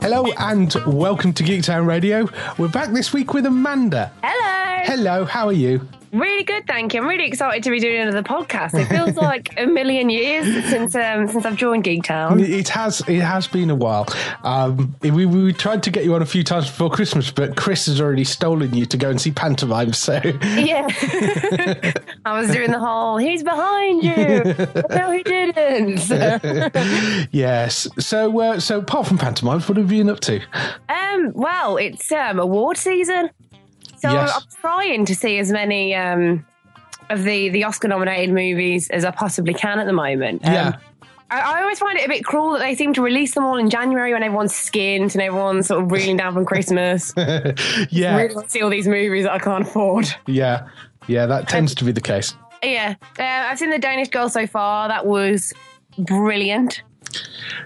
Hello and welcome to Geektown Radio. We're back this week with Amanda. Hello. Hello, how are you? Really good, thank you. I'm really excited to be doing another podcast. It feels like a million years since um, since I've joined Geektown. It has it has been a while. Um, we, we tried to get you on a few times before Christmas, but Chris has already stolen you to go and see pantomime. So Yeah. I was doing the whole he's behind you. no, he didn't. yes. So uh, so apart from pantomimes, what have you been up to? um, well, it's um, award season. So Yes. I'm trying to see as many um, of the, the Oscar nominated movies as I possibly can at the moment. Um, Yeah. I, I always find it a bit cruel that they seem to release them all in January when everyone's skint and everyone's sort of reeling down from Christmas. yeah. really want to see all these movies that I can't afford. Yeah. Yeah, that tends to be the case. Yeah, uh, I've seen the Danish Girl so far. That was brilliant,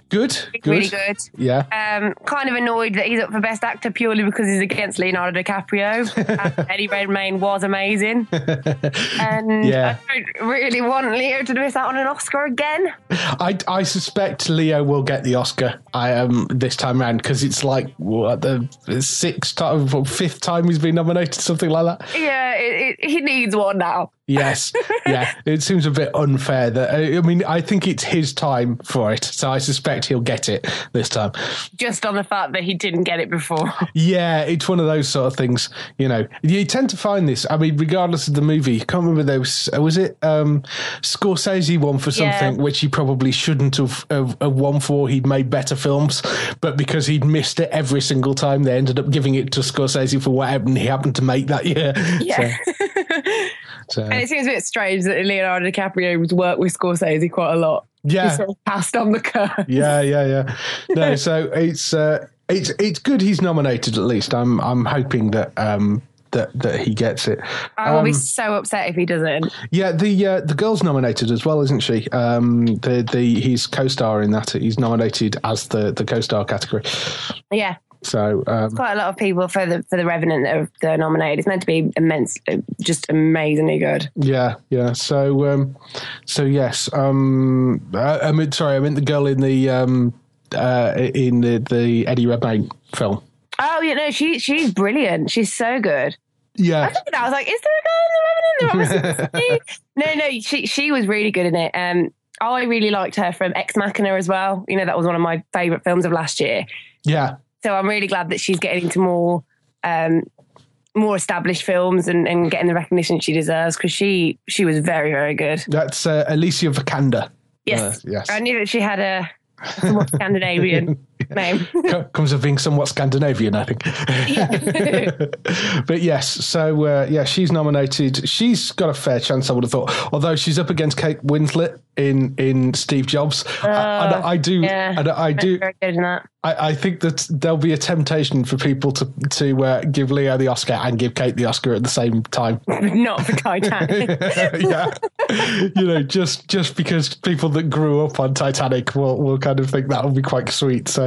Good. Good. really good. Yeah. Um, kind of annoyed that he's up for Best Actor purely because he's against Leonardo DiCaprio. and Eddie Redmayne was amazing, and Yeah. I don't really want Leo to miss out on an Oscar again. I, I suspect Leo will get the Oscar I um this time round because it's like what the sixth time or fifth time he's been nominated something like that. Yeah, it, it, he needs one now. Yes, yeah. It seems a bit unfair that I mean I think it's his time for it, so I suspect he'll get it this time. Just on the fact that he didn't get it before. Yeah, it's one of those sort of things. You know, you tend to find this. I mean, regardless of the movie, I can't remember those. Was it um, Scorsese won for Yeah. something which he probably shouldn't have, have, have won for? He'd made better films, but because he'd missed it every single time, they ended up giving it to Scorsese for whatever he happened to make that year. Yeah. So, And it seems a bit strange that Leonardo DiCaprio's worked with Scorsese quite a lot. Yeah. He's sort of passed on the curve. yeah, yeah, yeah. No, so it's uh, it's it's good he's nominated at least. I'm I'm hoping that um that that he gets it. I will be Um, so upset if he doesn't. Yeah, the uh, the girl's nominated as well, isn't she? Um, the the he's co-star in that. He's nominated as the the co-star category. Yeah, So um, quite a lot of people for the for the Revenant that are, that are nominated. It's meant to be immense, uh, just amazingly good. yeah, yeah. So um, so yes. Um, I, I mean, sorry, I meant the girl in the um, uh, in the the Eddie Redmayne film. Oh, you know, she she's brilliant. She's so good. Yeah, that, I was like, is there a girl in the Revenant? There obviously is. no, no, she she was really good in it. Um, I really liked her from Ex Machina as well. You know, that was one of my favourite films of last year. yeah, So I'm really glad that she's getting into more um, more established films and, and getting the recognition she deserves because she she was very very good. that's uh, Alicia Vikander. Yes, Uh, yes. I knew that she had a somewhat Scandinavian name. Comes of being somewhat Scandinavian, I think. but yes, so uh, yeah, she's nominated. She's got a fair chance, I would have thought. Although she's up against Kate Winslet in in Steve Jobs, I, I, I do, yeah. I, I do. very good in that. I, I think that there'll be a temptation for people to to uh, give Leo the Oscar and give Kate the Oscar at the same time. Not for Titanic. yeah, you know, just just because people that grew up on Titanic will will kind of think that'll be quite sweet. So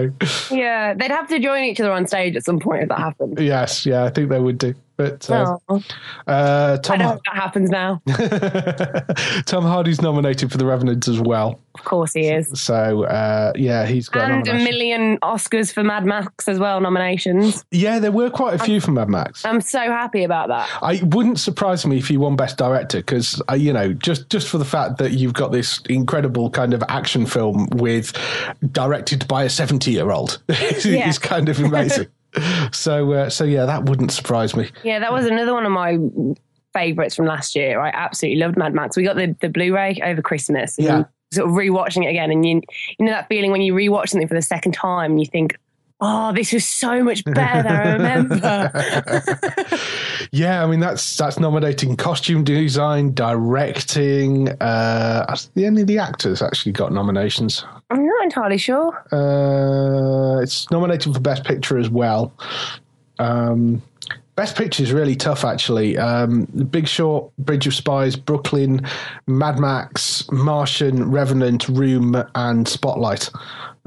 yeah, they'd have to join each other on stage at some point if that happened. yes, yeah, I think they would do. But uh, Oh, uh, I Tom, know that happens now. Tom Hardy's nominated for The Revenant as well. Of course he is. So uh, yeah, he's got a And a nomination. million Oscars for Mad Max as well, nominations. Yeah, there were quite a few from Mad Max. I'm so happy about that. I wouldn't surprise me if he won Best Director because uh, you know just just for the fact that you've got this incredible kind of action film with directed by a seventy year old is kind of amazing. So uh, so yeah, that wouldn't surprise me. Yeah, that was another one of my favourites from last year. I absolutely loved Mad Max. We got the, the Blu-ray over Christmas. and Yeah. Sort of rewatching it again, and you you know that feeling when you rewatch something for the second time, and you think, "Oh, this was so much better than I remember." Yeah, I mean that's that's nominating costume design, directing. Uh, has the any of the actors actually got nominations? I'm not entirely sure. Uh, it's nominated for Best Picture as well. Um, Best Picture is really tough, actually. Um, Big Short, Bridge of Spies, Brooklyn, Mad Max, Martian, Revenant, Room, and Spotlight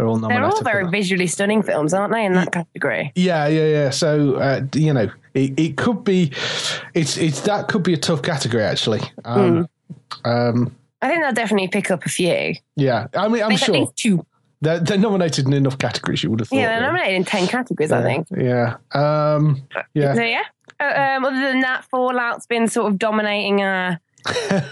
are all. They're all very that. visually stunning films, aren't they? In that category. Yeah, yeah, yeah. So uh, you know, it, it could be, it's it's that could be a tough category actually. Um, Hmm. um, I think they'll definitely pick up a few. yeah, I mean, I'm sure two. they're, they're nominated in enough categories. You would have thought. Yeah, they're really. nominated in ten categories. I think. Yeah. Um, yeah. So yeah. Uh, um, other than that, Fallout's been sort of dominating our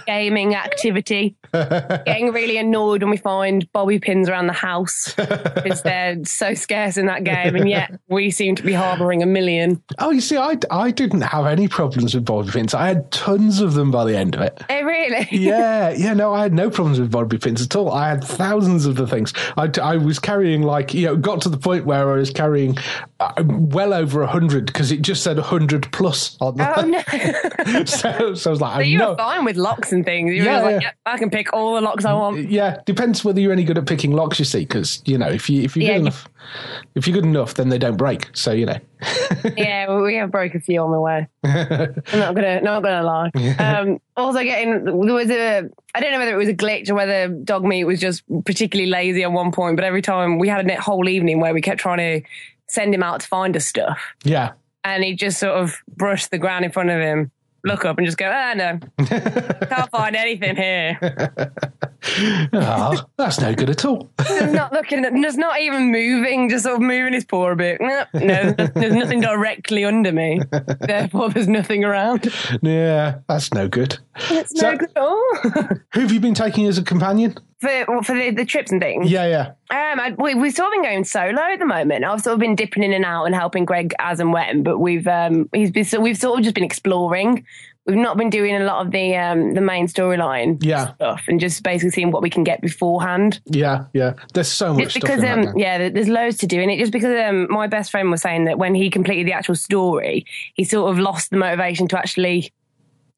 gaming activity. Getting really annoyed when we find bobby pins around the house because they're so scarce in that game, and yet we seem to be harbouring a million. Oh, you see, I, I didn't have any problems with bobby pins. I had tons of them by the end of it. Oh, really? Yeah, yeah, no, I had no problems with bobby pins at all. I had thousands of the things. I, I was carrying like, you know, got to the point where I was carrying uh, well over a hundred because it just said a hundred plus on the. Oh no! so, so I was like, so I you were fine with locks and things. You were Yeah, like, yeah. I can pick all the locks I want. Yeah, depends whether you're any good at picking locks. You see, because you know, if you if you're Yeah, good enough, if you're good enough, then they don't break. So you know. yeah, we have broke a few on the way. I'm not gonna, not gonna lie. Um, also, getting there was a, I don't know whether it was a glitch or whether dog meat was just particularly lazy at one point. But every time we had a whole evening where we kept trying to send him out to find us stuff, Yeah. and he just sort of brushed the ground in front of him, look up, and just go, ah, no, can't find anything here. Oh, that's no good at all. Just not looking, at, just not even moving, just sort of moving his paw a bit. No, no, there's nothing directly under me, therefore there's nothing around. yeah, that's no good. It's So- no good at all. Who have you been taking as a companion? For for the, the trips and things. Yeah, yeah. Um, I, we, we've sort of been going solo at the moment. I've sort of been dipping in and out and helping Greg as and when, but we've um he's been so we've sort of just been exploring. We've not been doing a lot of the um the main storyline Yeah. stuff and just basically seeing what we can get beforehand. Yeah, yeah. There's so much Just stuff because in um yeah, there's loads to do, in it just because um my best friend was saying that when he completed the actual story, he sort of lost the motivation to actually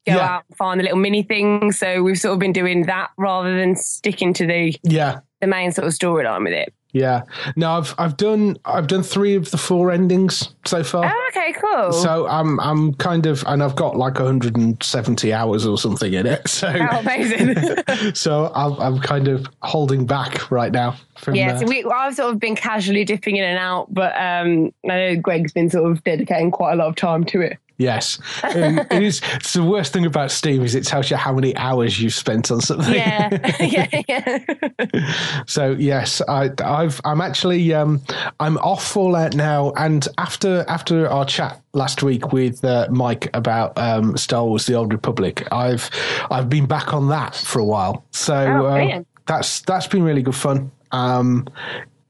go Yeah. out and find the little mini things. So we've sort of been doing that rather than sticking to the Yeah, the main sort of storyline with it. yeah. No, I've I've done I've done three of the four endings so far. Oh, okay, cool. So I'm I'm kind of and I've got like 170 hours or something in it. So Oh, amazing. so I'm I'm kind of holding back right now from yeah, uh, so we, I've sort of been casually dipping in and out, but um, I know Greg's been sort of dedicating quite a lot of time to it. Yes, Um, it is. It's the worst thing about Steam is it tells you how many hours you've spent on something. Yeah, yeah, yeah. So yes, I, I've I'm actually um, I'm off Fallout now, and after after our chat last week with uh, Mike about um, Star Wars: The Old Republic, I've I've been back on that for a while. So Oh, uh, that's that's been really good fun. Um,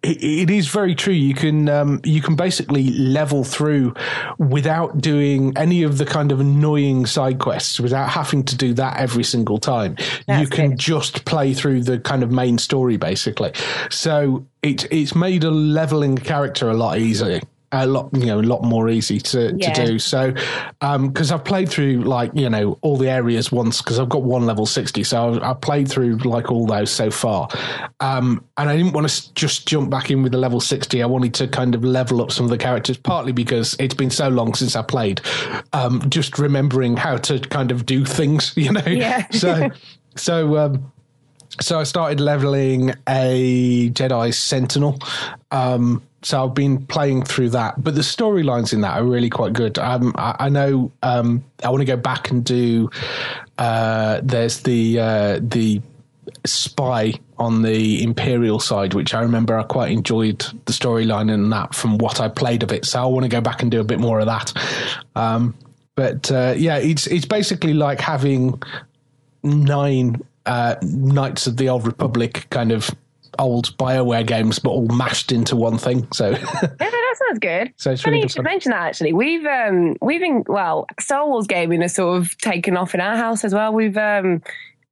it, it is very true. You can um, you can basically level through without doing any of the kind of annoying side quests, without having to do that every single time. you can good. just play through the kind of main story basically. So it it's made a leveling character a lot easier. A lot, you know, a lot more easy to, Yeah. to do. So, because I've played through like you know all the areas once because I've got one level sixty, so I've, I've played through like all those so far. Um, and I didn't want to just jump back in with the level sixty. I wanted to kind of level up some of the characters, partly because it's been so long since I played. Um, just remembering how to kind of do things, you know. Yeah. so, so. Um, so I started leveling a Jedi Sentinel, um, so I've been playing through that, but the storylines in that are really quite good. Um, I, I know um, I want to go back and do. Uh, there's the uh, the spy on the imperial side, which I remember I quite enjoyed the storyline in that from what I played of it. So I want to go back and do a bit more of that. Um, but uh, yeah, it's it's basically like having nine uh, Knights of the Old Republic kind of old Bioware games, but all mashed into one thing. So Yeah, that sounds good. So it's Funny really you should mention that. Actually, we've um we've been well, Star Wars gaming has sort of taken off in our house as well. We've um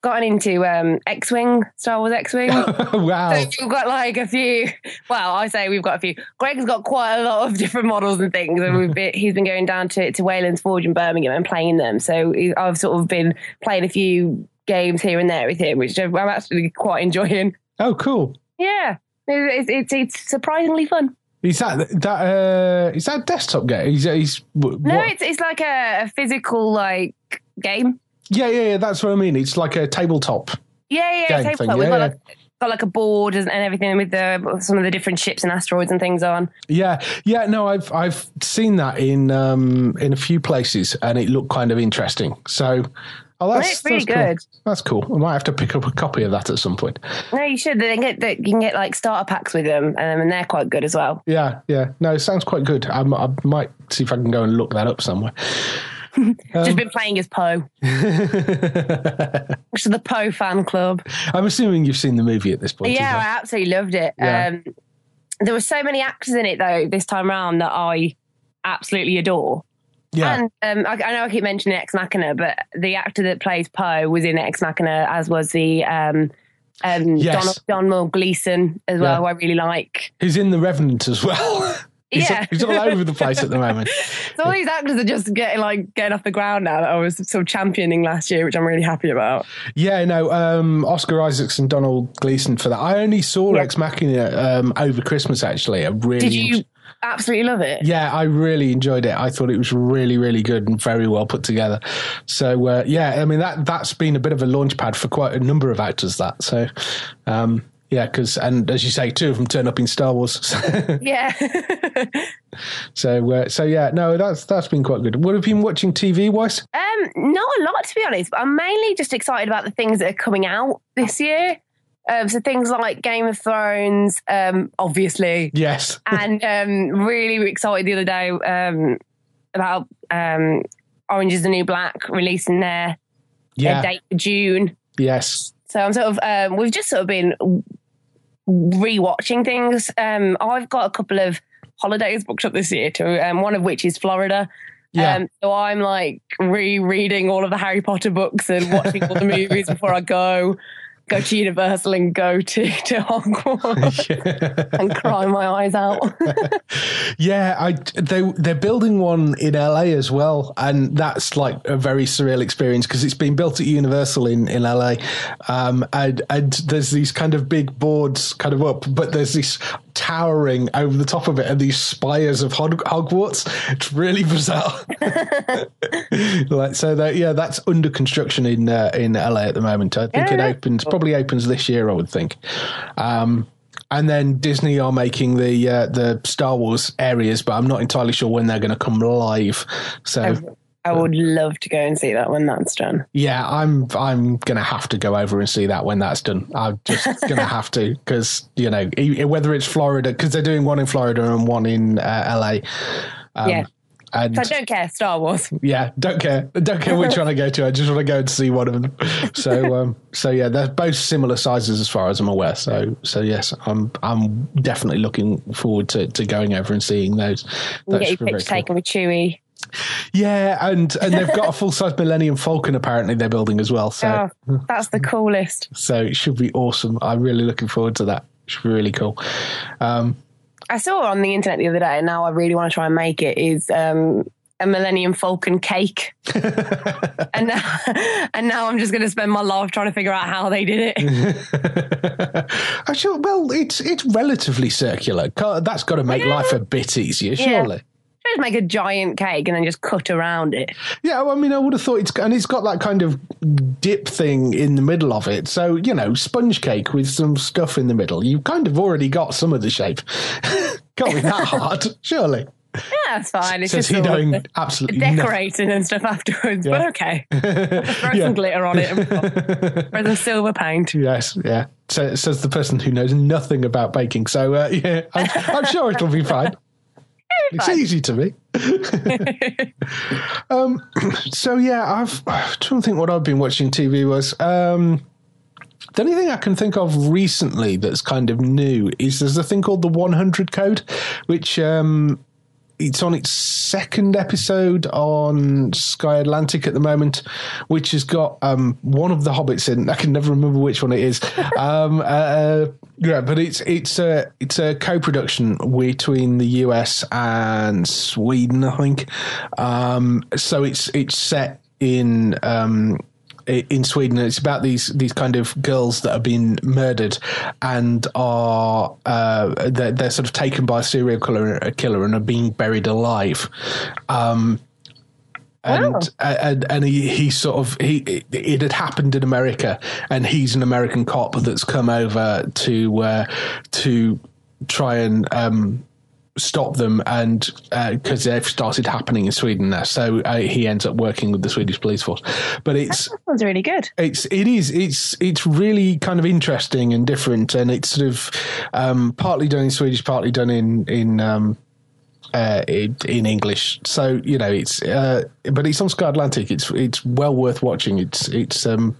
gotten into um X-wing, Star Wars X-wing. wow. So we've got like a few. Well, I say we've got a few. Greg's got quite a lot of different models and things, and we've been, he's been going down to to Wayland's Forge in Birmingham and playing them. So I've sort of been playing a few games here and there with him, which I'm actually quite enjoying. Oh, cool. Yeah, it's it's, it's surprisingly fun. Is that that uh, is that a desktop game? He's, he's w- No, it's it's like a, a physical like game. yeah, yeah, yeah. That's what I mean. It's like a tabletop. Yeah, yeah, tabletop. We've yeah, got yeah. like got like a board and and everything with the some of the different ships and asteroids and things on. Yeah, yeah. No, I've I've seen that in um in a few places, and it looked kind of interesting. So, oh, that's It's really that's cool. good. That's cool. I might have to pick up a copy of that at some point. No, you should. They get that you can get like starter packs with them, um, and they're quite good as well. Yeah, yeah. No, it sounds quite good. I, I might see if I can go and look that up somewhere. Just been playing as Poe, which is the Poe fan club. I'm assuming you've seen the movie at this point. yeah, I absolutely loved it. Yeah. Um, there were so many actors in it though this time around that I absolutely adore. Yeah. And um, I, I know I keep mentioning Ex Machina, but the actor that plays Poe was in Ex Machina, as was the um, um, Yes. Donald, Domhnall Gleeson as well, Yeah. who I really like. He's in The Revenant as well. he's, Yeah. he's all over the place at the moment. So all these actors are just getting like getting off the ground now that I was sort of championing last year, which I'm really happy about. Yeah, no, um, Oscar Isaacs and Domhnall Gleeson for that. I only saw Yeah. Ex Machina um, over Christmas, actually. I really Did you absolutely love it? Yeah, I really enjoyed it. I thought it was really, really good and very well put together. So uh, yeah, I mean that that's been a bit of a launch pad for quite a number of actors. That so um, yeah, because and as you say, two of them turn up in Star Wars. Yeah. so uh, so yeah, no, that's that's been quite good. What have you been watching TV wise? um, not a lot to be honest, but I'm mainly just excited about the things that are coming out this year. Um, so things like Game of Thrones, um, obviously, Yes, and um, really excited the other day um, about um, Orange is the New Black releasing their, their yeah, date for June. yes, So I'm sort of um, we've just sort of been rewatching things. Um, I've got a couple of holidays booked up this year too, um, one of which is Florida. yeah. Um, so I'm like rereading all of the Harry Potter books and watching all the movies before I go. Go to Universal and go to, to Hogwarts and cry my eyes out. Yeah, I they they're building one in LA as well, and that's like a very surreal experience because it's been built at Universal in in LA, um, and and there's these kind of big boards kind of up, but there's this towering over the top of it and these spires of Hog- Hogwarts. It's really bizarre. like so, that yeah, that's under construction in uh, in LA at the moment. I think Yeah, it yeah. opens probably opens this year. I would think. Um, and then Disney are making the uh, the Star Wars areas, but I'm not entirely sure when they're going to come live. So I would love to go and see that when that's done. yeah, I'm I'm going to have to go over and see that when that's done. I'm just going to have to because you know whether it's Florida because they're doing one in Florida and one in uh, LA. Um, Yeah. And So I don't care, Star Wars. yeah, don't care. Don't care which one I go to. I just want to go and see one of them. So, um, so yeah, they're both similar sizes as far as I'm aware. So, so yes, I'm I'm definitely looking forward to, to going over and seeing those. Get your picture cool. taken with Chewie. Yeah, and and they've got a full size Millennium Falcon apparently they're building as well. So, Oh, that's the coolest. so it should be awesome. I'm really looking forward to that. It should be really cool. Um, I saw on the internet the other day, and now I really want to try and make it. Is um, a Millennium Falcon cake, and now, and now I'm just going to spend my life trying to figure out how they did it. Actually, well, it's it's relatively circular. That's got to make life a bit easier, Yeah. surely. Just make a giant cake and then just cut around it. Yeah, well, I mean, I would have thought it's and it's got that kind of dip thing in the middle of it. So you know, sponge cake with some stuff in the middle. You've kind of already got some of the shape. Can't be that hard, surely. Yeah, it's fine. It's Says just he the absolutely nothing. decorating and stuff afterwards. But okay, throw Yeah. some glitter on it and throw some silver paint. Yes, yeah. So says the person who knows nothing about baking. So uh, yeah, I'm, I'm sure it'll be fine. It's easy to me. um, so yeah, I've I'm trying to think what I've been watching TV was. Um, the only thing I can think of recently that's kind of new is there's a thing called the 100 Code, which um, it's on its second episode on Sky Atlantic at the moment, which has got um, one of the Hobbits in. I can never remember which one it is. um, uh, yeah, but it's it's a it's a co-production between the US and Sweden, I think. Um, so it's it's set in. Um, in Sweden. It's about these these kind of girls that have been murdered and are uh, they're, they're sort of taken by a serial killer, a killer and are being buried alive. Um, and, Wow. and and he, he sort of he it, it had happened in America and he's an American cop that's come over to uh, to try and um, stop them and because they've started happening in Sweden now. So uh, he ends up working with the Swedish police force. But it's That sounds really good. it's it is it's it's really kind of interesting and different. And it's sort of um, partly done in Swedish partly done in in um, uh, in, in English. So you know it's uh, but it's on Sky Atlantic. It's it's well worth watching. It's it's um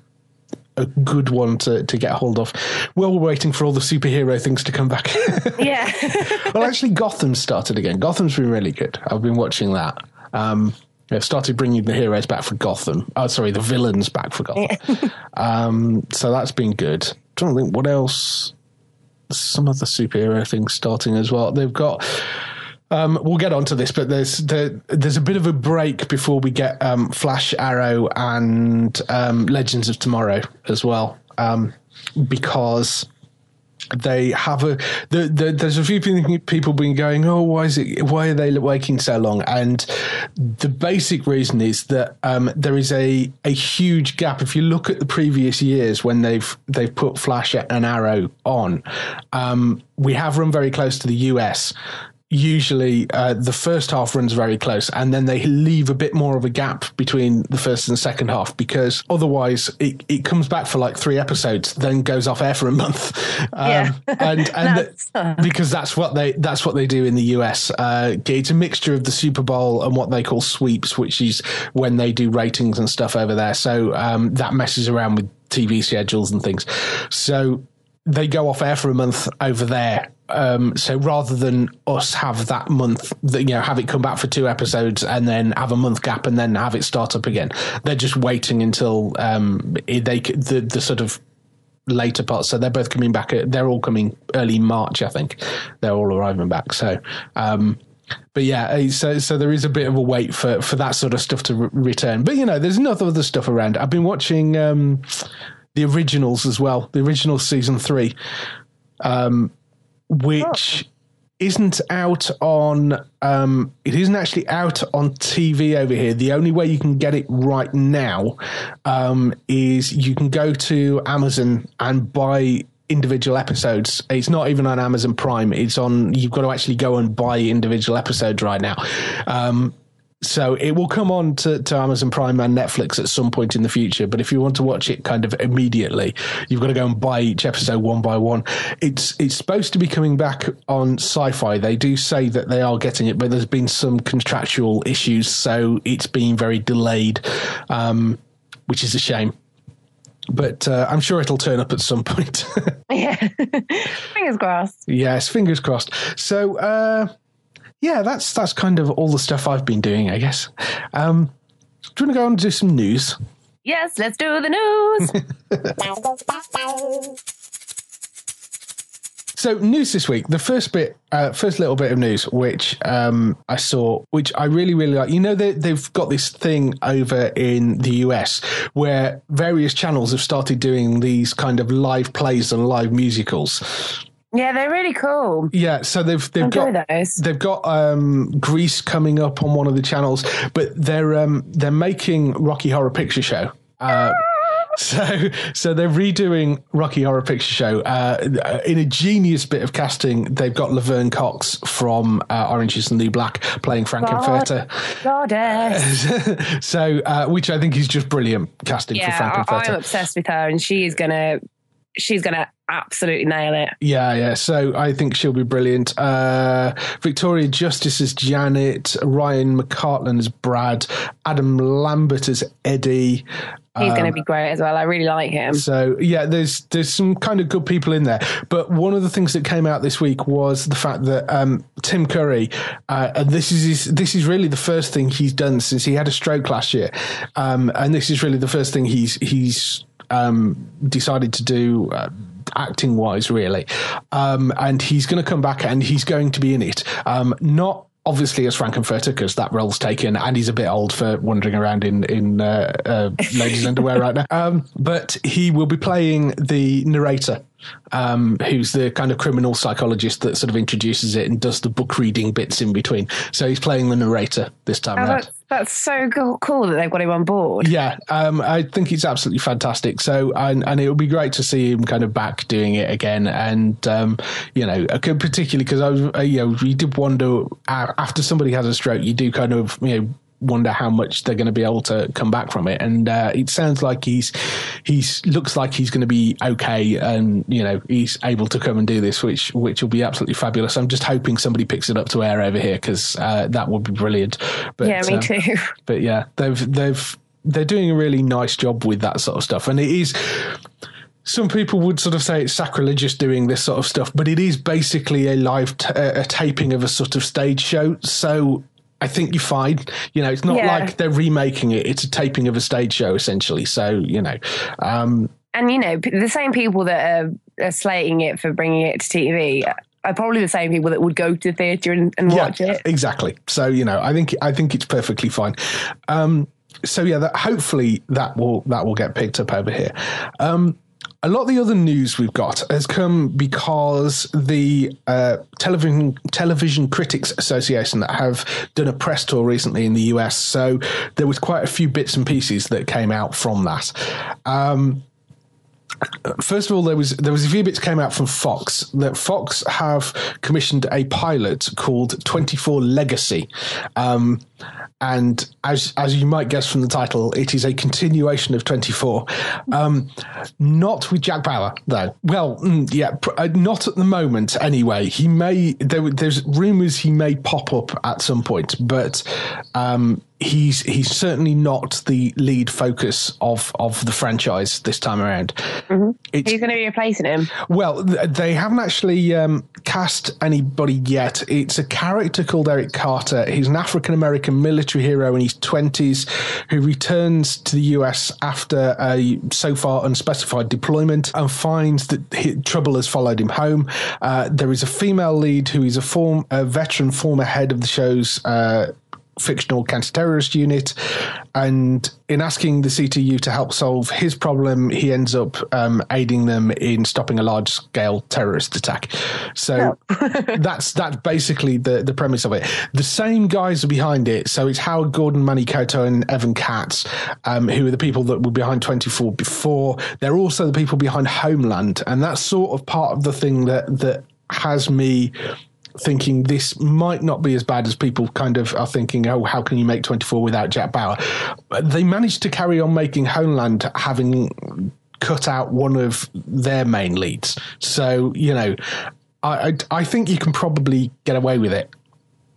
a good one to, to get hold of. Well, we're waiting for all the superhero things to come back. Yeah. well, actually, Gotham started again. Gotham's been really good. I've been watching that. Um, they've started bringing the heroes back for Gotham. Oh, sorry, the villains back for Gotham. um, so that's been good. trying to think what else. Some of the superhero things starting as well. They've got. Um, we'll get onto this, but there's there, there's a bit of a break before we get um, Flash, Arrow, and um, Legends of Tomorrow as well, um, because they have a the, the, there's a few people been going oh why is it why are they waiting so long? And the basic reason is that um, there is a a huge gap. If you look at the previous years when they've they've put flash and arrow on um, we have run very close to the us usually uh, the first half runs very close and then they leave a bit more of a gap between the first and second half because otherwise it, it comes back for like three episodes then goes off air for a month um, Yeah. and and That's- uh, because that's what they that's what they do in the US uh, it's a mixture of the Super Bowl and what they call sweeps which is when they do ratings and stuff over there so um, that messes around with TV schedules and things so they go off air for a month over there. Um, so rather than us have that month, you know, have it come back for two episodes and then have a month gap and then have it start up again, they're just waiting until um, they the the sort of later part. So they're both coming back. They're all coming early March, I think. They're all arriving back. So. Um, but yeah, eh, so so there is a bit of a wait for for that sort of stuff to re- return. But you know, there's enough other stuff around. I've been watching um, the originals as well, the original season three, um, which isn't out on. Um, it isn't actually out on TV over here. The only way you can get it right now um, is you can go to Amazon and buy individual episodes. It's not even on Amazon Prime. It's on. You've got to actually go and buy individual episodes right now. Um, so it will come on to, to Amazon Prime and Netflix at some point in the future. But if you want to watch it kind of immediately, you've got to go and buy each episode one by one. It's it's supposed to be coming back on Syfy. They do say that they are getting it, but there's been some contractual issues, so it's been very delayed, um, which is a shame. But uh, I'm sure it'll turn up at some point. yeah. Fingers crossed. yes, fingers crossed. So. Uh, yeah, that's that's kind of all the stuff I've been doing, I guess. Um, do you want to go on and do some news? Yes, let's do the news. So, news this week. The first bit, uh, first little bit of news, which um, I saw, which I really, really like. You know, they, they've got this thing over in the US where various channels have started doing these kind of live plays and live musicals. Yeah, they're really cool. Yeah, so they've they've Enjoy got those. they've got um, Grease coming up on one of the channels, but they're um, they're making Rocky Horror Picture Show. Uh, so so they're redoing Rocky Horror Picture Show uh, in a genius bit of casting. They've got Laverne Cox from uh, Orange Is the New Black playing Frank-N-Furter. Goddess. so uh, which I think is just brilliant casting for Yeah, I, Frank-N-Furter. I'm obsessed with her, and she is gonna, she's gonna absolutely nail it. Yeah, yeah. So I think she'll be brilliant. Uh, Victoria Justice as Janet, Ryan McCartan as Brad, Adam Lambert as Eddie. He's Um, gonna be great as well. I really like him. So yeah, there's there's some kind of good people in there. But one of the things that came out this week was the fact that um, Tim Curry, uh, and this is his, this is really the first thing he's done since he had a stroke last year, um, and this is really the first thing he's he's um, decided to do. Uh, acting wise really um, and he's going to come back and he's going to be in it um, not obviously as Frankenfurter because that role's taken and he's a bit old for wandering around in in uh, uh, ladies' underwear right now. Um, but he will be playing the narrator, um, who's the kind of criminal psychologist that sort of introduces it and does the book reading bits in between. So he's playing the narrator this time Oh, around. That's, so cool, that they've got him on board. Yeah, um, I think it's absolutely fantastic. So, and, and it would be great to see him kind of back doing it again. And um, you know, particularly because I was, uh, you know, you did wonder uh, after somebody has a stroke, you do kind of, you know. Wonder how much they're going to be able to come back from it, and uh, it sounds like he's he's looks like he's going to be okay, and you know he's able to come and do this, which which will be absolutely fabulous. I'm just hoping somebody picks it up to air over here because uh, that would be brilliant. But, yeah, me um, too. but yeah, they've they've they're doing a really nice job with that sort of stuff, and it is. Some people would sort of say it's sacrilegious doing this sort of stuff, but it is basically a live t- a taping of a sort of stage show. So I think you're fine. You know, it's not Yeah. like they're remaking it; it's a taping of a stage show essentially. So you know, um, and you know, the same people that are, are slating it for bringing it to TV are probably the same people that would go to the theatre and, and watch it. Exactly. So you know, I think I think it's perfectly fine. Um, so yeah, that hopefully that will that will get picked up over here. Um, a lot of the other news we've got has come because the uh, television television critics association that have done a press tour recently in the US. So there was quite a few bits and pieces that came out from that. Um, First of all, there was there was a few bits came out from Fox that Fox have commissioned a pilot called Twenty Four Legacy, um, and as as you might guess from the title, it is a continuation of Twenty Four, um, not with Jack Bauer though. Well, mm, yeah, uh, not at the moment. Anyway, he may there, there's rumours he may pop up at some point, but um, he's he's certainly not the lead focus of of the franchise this time around. It's, Who's going to be replacing him? well, they haven't actually um, cast anybody yet. It's a character called Eric Carter. He's an African American military hero in his twenties who returns to the US after a so far unspecified deployment and finds that hi trouble has followed him home. Uh, there is a female lead who is a form a veteran former head of the show's. Uh, fictional counter-terrorist unit. And in asking the CTU to help solve his problem he ends up um, aiding them in stopping a large-scale terrorist attack. So that's that's basically the the premise of it. The same guys are behind it. So it's Howard Gordon Manny Coto and Evan Katz um, who are the people that were behind 24 before. They're also the people behind Homeland. And that's sort of part of the thing that that has me thinking this might not be as bad as people kind of are thinking, oh, how can you make 24 without Jack Bauer? They managed to carry on making Homeland having cut out one of their main leads. So, you know, I, I, I think you can probably get away with it.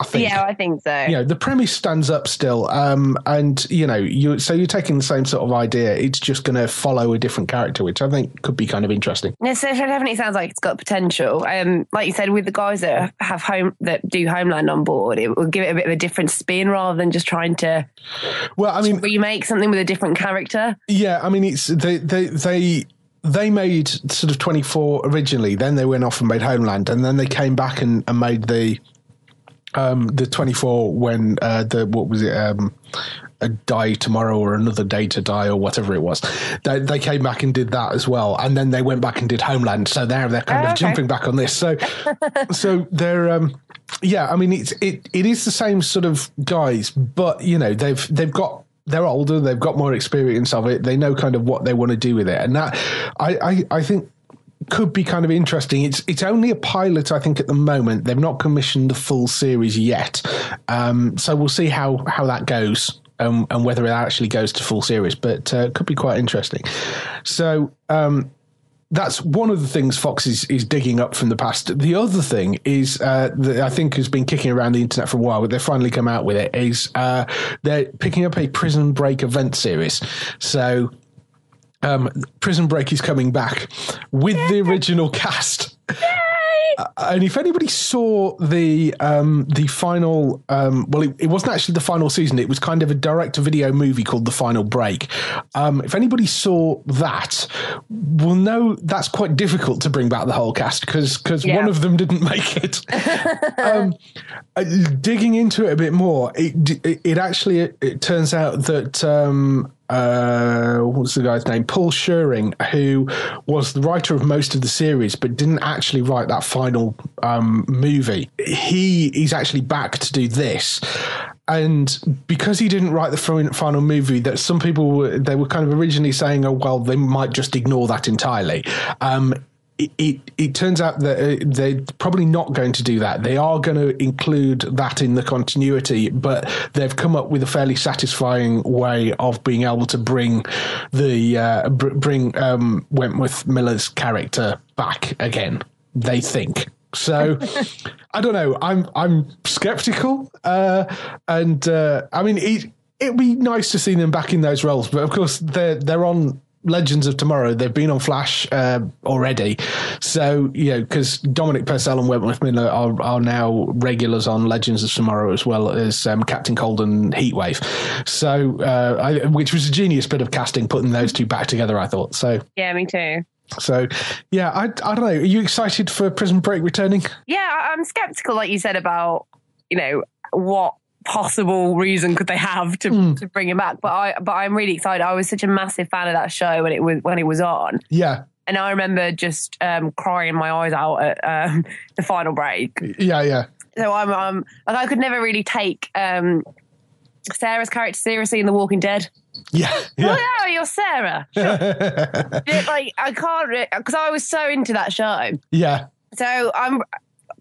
I think. Yeah, I think so. You know, the premise stands up still. Um, and, you know, you so you're taking the same sort of idea. It's just going to follow a different character, which I think could be kind of interesting. No, so it definitely sounds like it's got potential. Um, like you said, with the guys that have home that do Homeland on board, it will give it a bit of a different spin rather than just trying to Well, I mean, remake something with a different character. Yeah, I mean, it's they they they they made sort of 24 originally then they went off and made homeland and then they came back and, and made the um the 24 when uh the what was it um a die tomorrow or another day to die or whatever it was. They, they came back and did that as well. And then they went back and did homeland. So now they're kind Oh, of okay. jumping back on this. So so they're um yeah i mean it's it it is the same sort of guys but you know they've they've got they're older, they've got more experience of it, they know kind of what they want to do with it, and that I I, I think could be kind of interesting. It's it's only a pilot, I think, at the moment. They've not commissioned the full series yet, um, so we'll see how how that goes. Um, and whether it actually goes to full series, but uh, it could be quite interesting. So, um, that's one of the things Fox is, is digging up from the past. The other thing is uh, that I think has been kicking around the internet for a while, but they've finally come out with it. Is uh, they're picking up a Prison Break event series. So um, Prison Break is coming back with the original cast. Uh, and if anybody saw the um, the final, um, well, it, it, wasn't actually the final season. It was kind of a direct to video movie called The Final Break. Um, if anybody saw that, will know that's quite difficult to bring back the whole cast because because yeah. one of them didn't make it. Um, uh, digging into it a bit more, it it, it actually it, it turns out that um, uh, what's the guy's name? Paul Scheuring, who was the writer of most of the series, but didn't actually write that final um, movie. He is actually back to do this. And because he didn't write the final movie, that some people were, they were kind of originally saying, "Oh well, they might just ignore that entirely." Um, it, it, turns out that uh, they're probably not going to do that. They are going to include that in the continuity, but they've come up with a fairly satisfying way of being able to bring the uh, br- bring um, Wentworth Miller's character back again. They think. So I don't know. I'm I'm skeptical, uh, and uh, I mean it. It'd be nice to see them back in those roles, but of course they're they're on Legends of Tomorrow. They've been on Flash uh, already, so you know because Dominic Purcell and Wentworth Miller are, are now regulars on Legends of Tomorrow as well as um, Captain Cold and Heatwave. So, uh, I, which was a genius bit of casting, putting those two back together. I thought so. Yeah, me too. So, yeah, I, I don't know. Are you excited for Prison Break returning? Yeah, I'm skeptical, like you said about you know what possible reason could they have to, mm. to bring him back? But I but I'm really excited. I was such a massive fan of that show when it was when it was on. Yeah. And I remember just um, crying my eyes out at um, the final break. Yeah, yeah. So I'm, I'm like I could never really take um, Sarah's character seriously in The Walking Dead. Yeah, yeah. Oh yeah, you're Sarah. Sure. like I can't because I was so into that show. Yeah. So I'm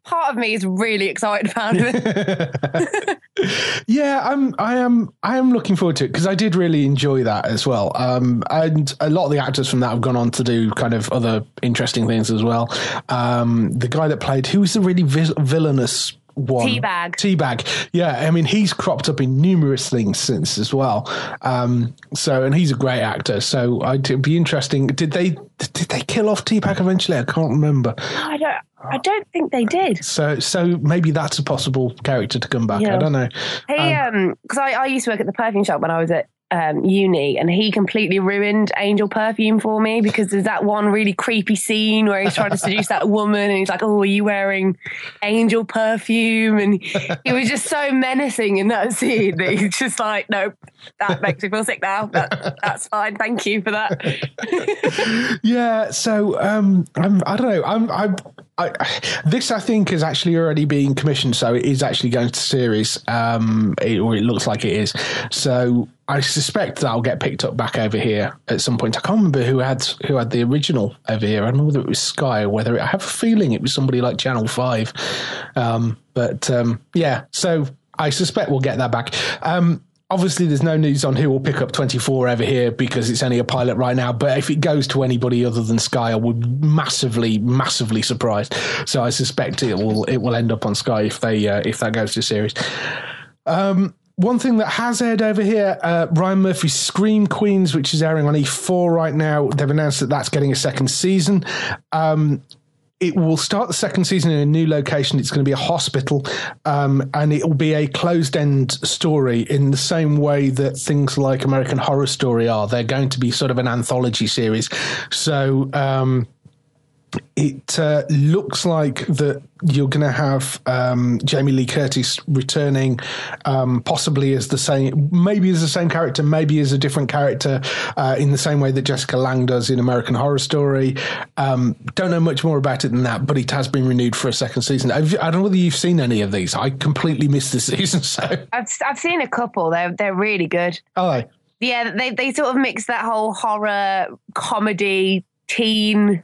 part of me is really excited about it. yeah, I'm. I am. I am looking forward to it because I did really enjoy that as well. Um, and a lot of the actors from that have gone on to do kind of other interesting things as well. Um, the guy that played who was the really vi- villainous one. T-Bag. T-Bag. Yeah, I mean, he's cropped up in numerous things since as well. Um, so, and he's a great actor. So, it'd be interesting. Did they did they kill off T-Bag eventually? I can't remember. I don't. I don't think they did. So, so maybe that's a possible character to come back. Yeah. I don't know. Hey, um, because um, I, I used to work at the perfume shop when I was at um, uni, and he completely ruined Angel Perfume for me because there's that one really creepy scene where he's trying to seduce that woman, and he's like, "Oh, are you wearing Angel Perfume?" And he was just so menacing in that scene that he's just like, "Nope, that makes me feel sick now. That, that's fine. Thank you for that." yeah. So um, I'm. I don't know. I'm. I'm I, this I think is actually already being commissioned, so it is actually going to series, um, it, or it looks like it is. So I suspect that'll get picked up back over here at some point. I can't remember who had who had the original over here. I don't know whether it was Sky or whether it, I have a feeling it was somebody like Channel Five. Um, but um, yeah, so I suspect we'll get that back. Um, obviously there's no news on who will pick up 24 over here because it's only a pilot right now but if it goes to anybody other than sky i would massively massively surprised so i suspect it will it will end up on sky if they uh, if that goes to series um, one thing that has aired over here, uh, Ryan Murphy's Scream Queens, which is airing on E4 right now. They've announced that that's getting a second season. Um, it will start the second season in a new location. It's going to be a hospital, um, and it will be a closed end story in the same way that things like American Horror Story are. They're going to be sort of an anthology series. So, um, it uh, looks like that you're going to have um, Jamie Lee Curtis returning, um, possibly as the same, maybe as the same character, maybe as a different character, uh, in the same way that Jessica Lange does in American Horror Story. Um, don't know much more about it than that, but it has been renewed for a second season. I've, I don't know whether you've seen any of these. I completely missed this season, so I've I've seen a couple. They're they're really good. oh, they? Yeah, they they sort of mix that whole horror, comedy, teen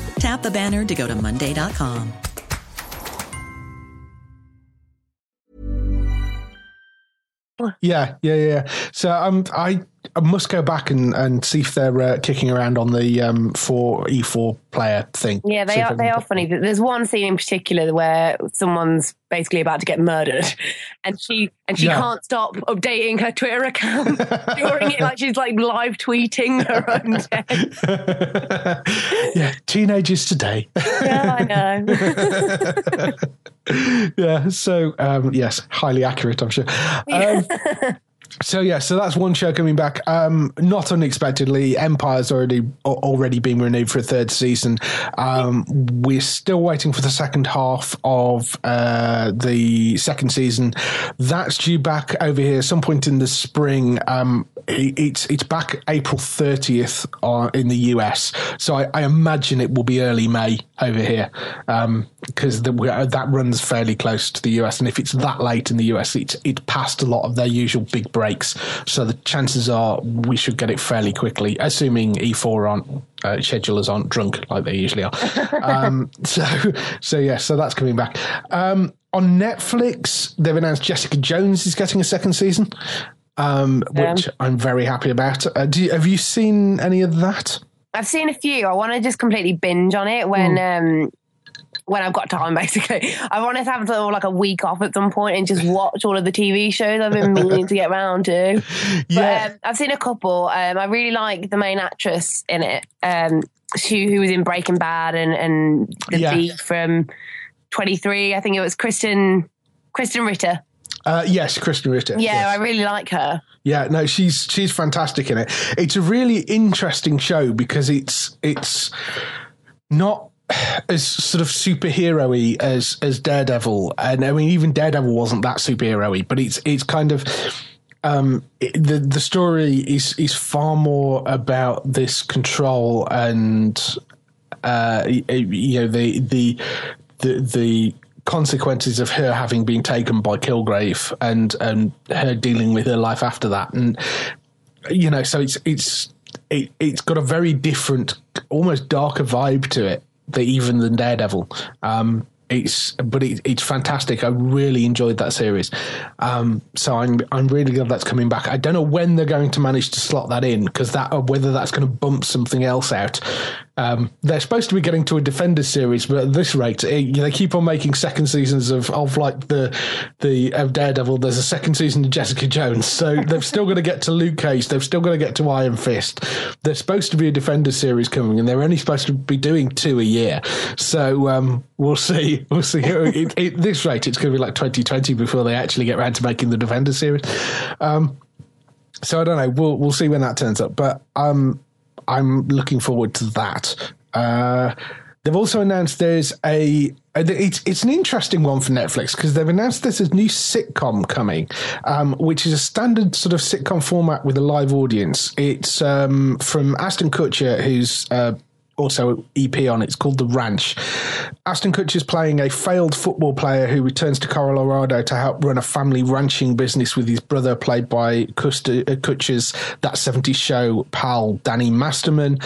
Tap the banner to go to Monday.com. Yeah, yeah, yeah. So um, I, I must go back and, and see if they're uh, kicking around on the um, four E four player thing. Yeah, they are they are funny. There's one scene in particular where someone's basically about to get murdered, and she and she Yeah. can't stop updating her Twitter account during it, like she's like live tweeting her own death. yeah, teenagers today. Yeah, I know. yeah. So um, yes, highly accurate, I'm sure. Um, so yeah, so that's one show coming back. Um, not unexpectedly, Empire's already already been renewed for a third season. Um, we're still waiting for the second half of uh, the second season. That's due back over here some point in the spring. Um, it's it's back April 30th uh, in the US. So I, I imagine it will be early May over here because the that runs fairly close to the US. And if it's that late in the US, it's it's past a lot of their usual big breaks. So the chances are we should get it fairly quickly, assuming E4 aren't uh, schedulers aren't drunk like they usually are. um, so so yeah, so that's coming back. Um, on Netflix, they've announced Jessica Jones is getting a second season, um, which I'm very happy about. Uh, do you, have you seen any of that? I've seen a few. I want to just completely binge on it when Hmm. um when I've got time. Basically, I want to have sort of like a week off at some point and just watch all of the TV shows I've been meaning to get round to. Yeah. But, um, I've seen a couple. Um, I really like the main actress in it. Um, she who was in Breaking Bad and and the Yeah. From Twenty Three. I think it was Krysten Krysten Ritter. Uh, yes, Krysten Ritter. Yeah, yes. I really like her. Yeah, no, she's she's fantastic in it. It's a really interesting show because it's it's not as sort of superhero-y as as Daredevil, and I mean even Daredevil wasn't that superhero-y, but it's it's kind of um, it, the the story is is far more about this control and uh, you know the the the the consequences of her having been taken by Kilgrave and and her dealing with her life after that. And you know so it's it's it, it's got a very different almost darker vibe to it than even than Daredevil um it's but it, it's fantastic. I really enjoyed that series, um, so I'm I'm really glad that's coming back. I don't know when they're going to manage to slot that in because that or whether that's going to bump something else out. Um, they're supposed to be getting to a Defenders series, but at this rate, it, they keep on making second seasons of, of like the the of Daredevil. There's a second season of Jessica Jones, so they've still got to get to Luke Cage. They've still got to get to Iron Fist. There's supposed to be a Defenders series coming, and they're only supposed to be doing two a year. So um, we'll see. We'll see. At this rate, it's going to be like 2020 before they actually get around to making the Defenders series. Um, so I don't know. We'll we'll see when that turns up. But um, I'm looking forward to that. Uh, they've also announced there's a. It's it's an interesting one for Netflix because they've announced there's a new sitcom coming, um, which is a standard sort of sitcom format with a live audience. It's um, from Ashton Kutcher, who's uh, also EP on. It's called The Ranch. Ashton Kutcher is playing a failed football player who returns to Colorado to help run a family ranching business with his brother, played by uh, Kutcher's That 70s Show pal, Danny Masterson.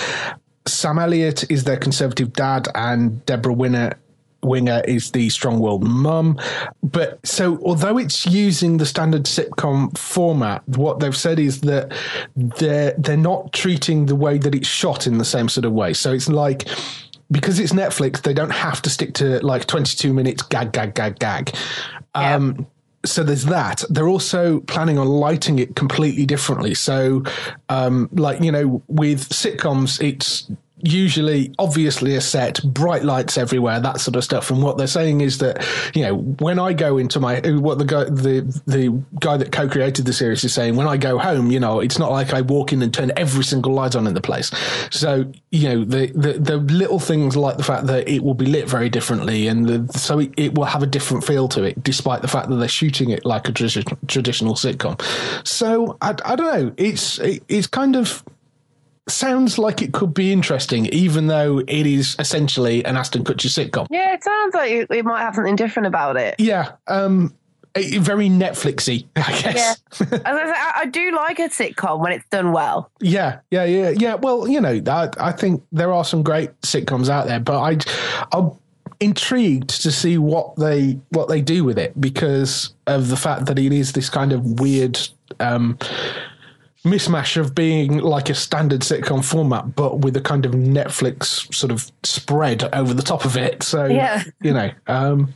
Sam Elliott is their conservative dad, and Deborah Winner Winger is the strong-willed mum. But so, although it's using the standard sitcom format, what they've said is that they're they're not treating the way that it's shot in the same sort of way. So it's like because it's Netflix, they don't have to stick to like 22 minutes gag, gag, gag, gag. Um, so there's that. They're also planning on lighting it completely differently. So, um, like you know, with sitcoms, it's usually obviously a set, bright lights everywhere, that sort of stuff. And what they're saying is that you know when I go into my uh, what the guy the the guy that co-created the series is saying when I go home, you know, it's not like I walk in and turn every single light on in the place. So you know the the, the little things like the fact that it will be lit very differently, and the, so it, it will have a different feel to it, despite the fact that they're shooting it like a traditional traditional sitcom. So I, I don't know. It's it, it's kind of sounds like it could be interesting, even though it is essentially an Ashton Kutcher sitcom. Yeah, it sounds like it, it might have something different about it. Yeah, um, very Netflixy, I guess. Yeah, I, I, do like a sitcom when it's done well. yeah, yeah, yeah, yeah. Well, you know, I, I think there are some great sitcoms out there, but I, I'm intrigued to see what they what they do with it because of the fact that it is this kind of weird. Um, mismatch of being like a standard sitcom format, but with a kind of Netflix sort of spread over the top of it. So Yeah. you know, um,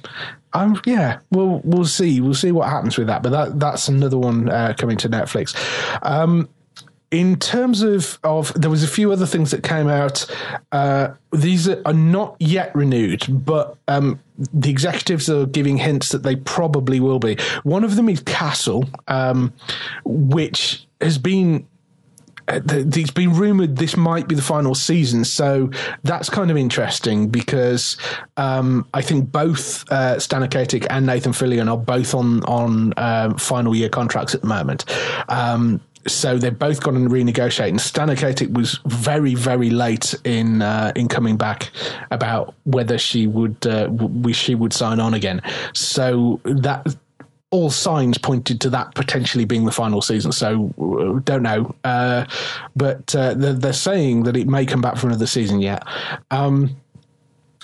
I'm yeah, we'll we'll see, we'll see what happens with that. But that that's another one uh, coming to Netflix. Um, in terms of of there was a few other things that came out uh, these are, are not yet renewed but um, the executives are giving hints that they probably will be one of them is castle um, which has been uh, it's been rumored this might be the final season, so that's kind of interesting because um, I think both uh, Stana Katic and Nathan Fillion are both on on um, final year contracts at the moment. Um, so they've both gone to renegotiate. And Stana Katic was very, very late in uh, in coming back about whether she would uh, w- she would sign on again. So that all signs pointed to that potentially being the final season. So uh, don't know, uh, but uh, they're, they're saying that it may come back for another season yet. Um,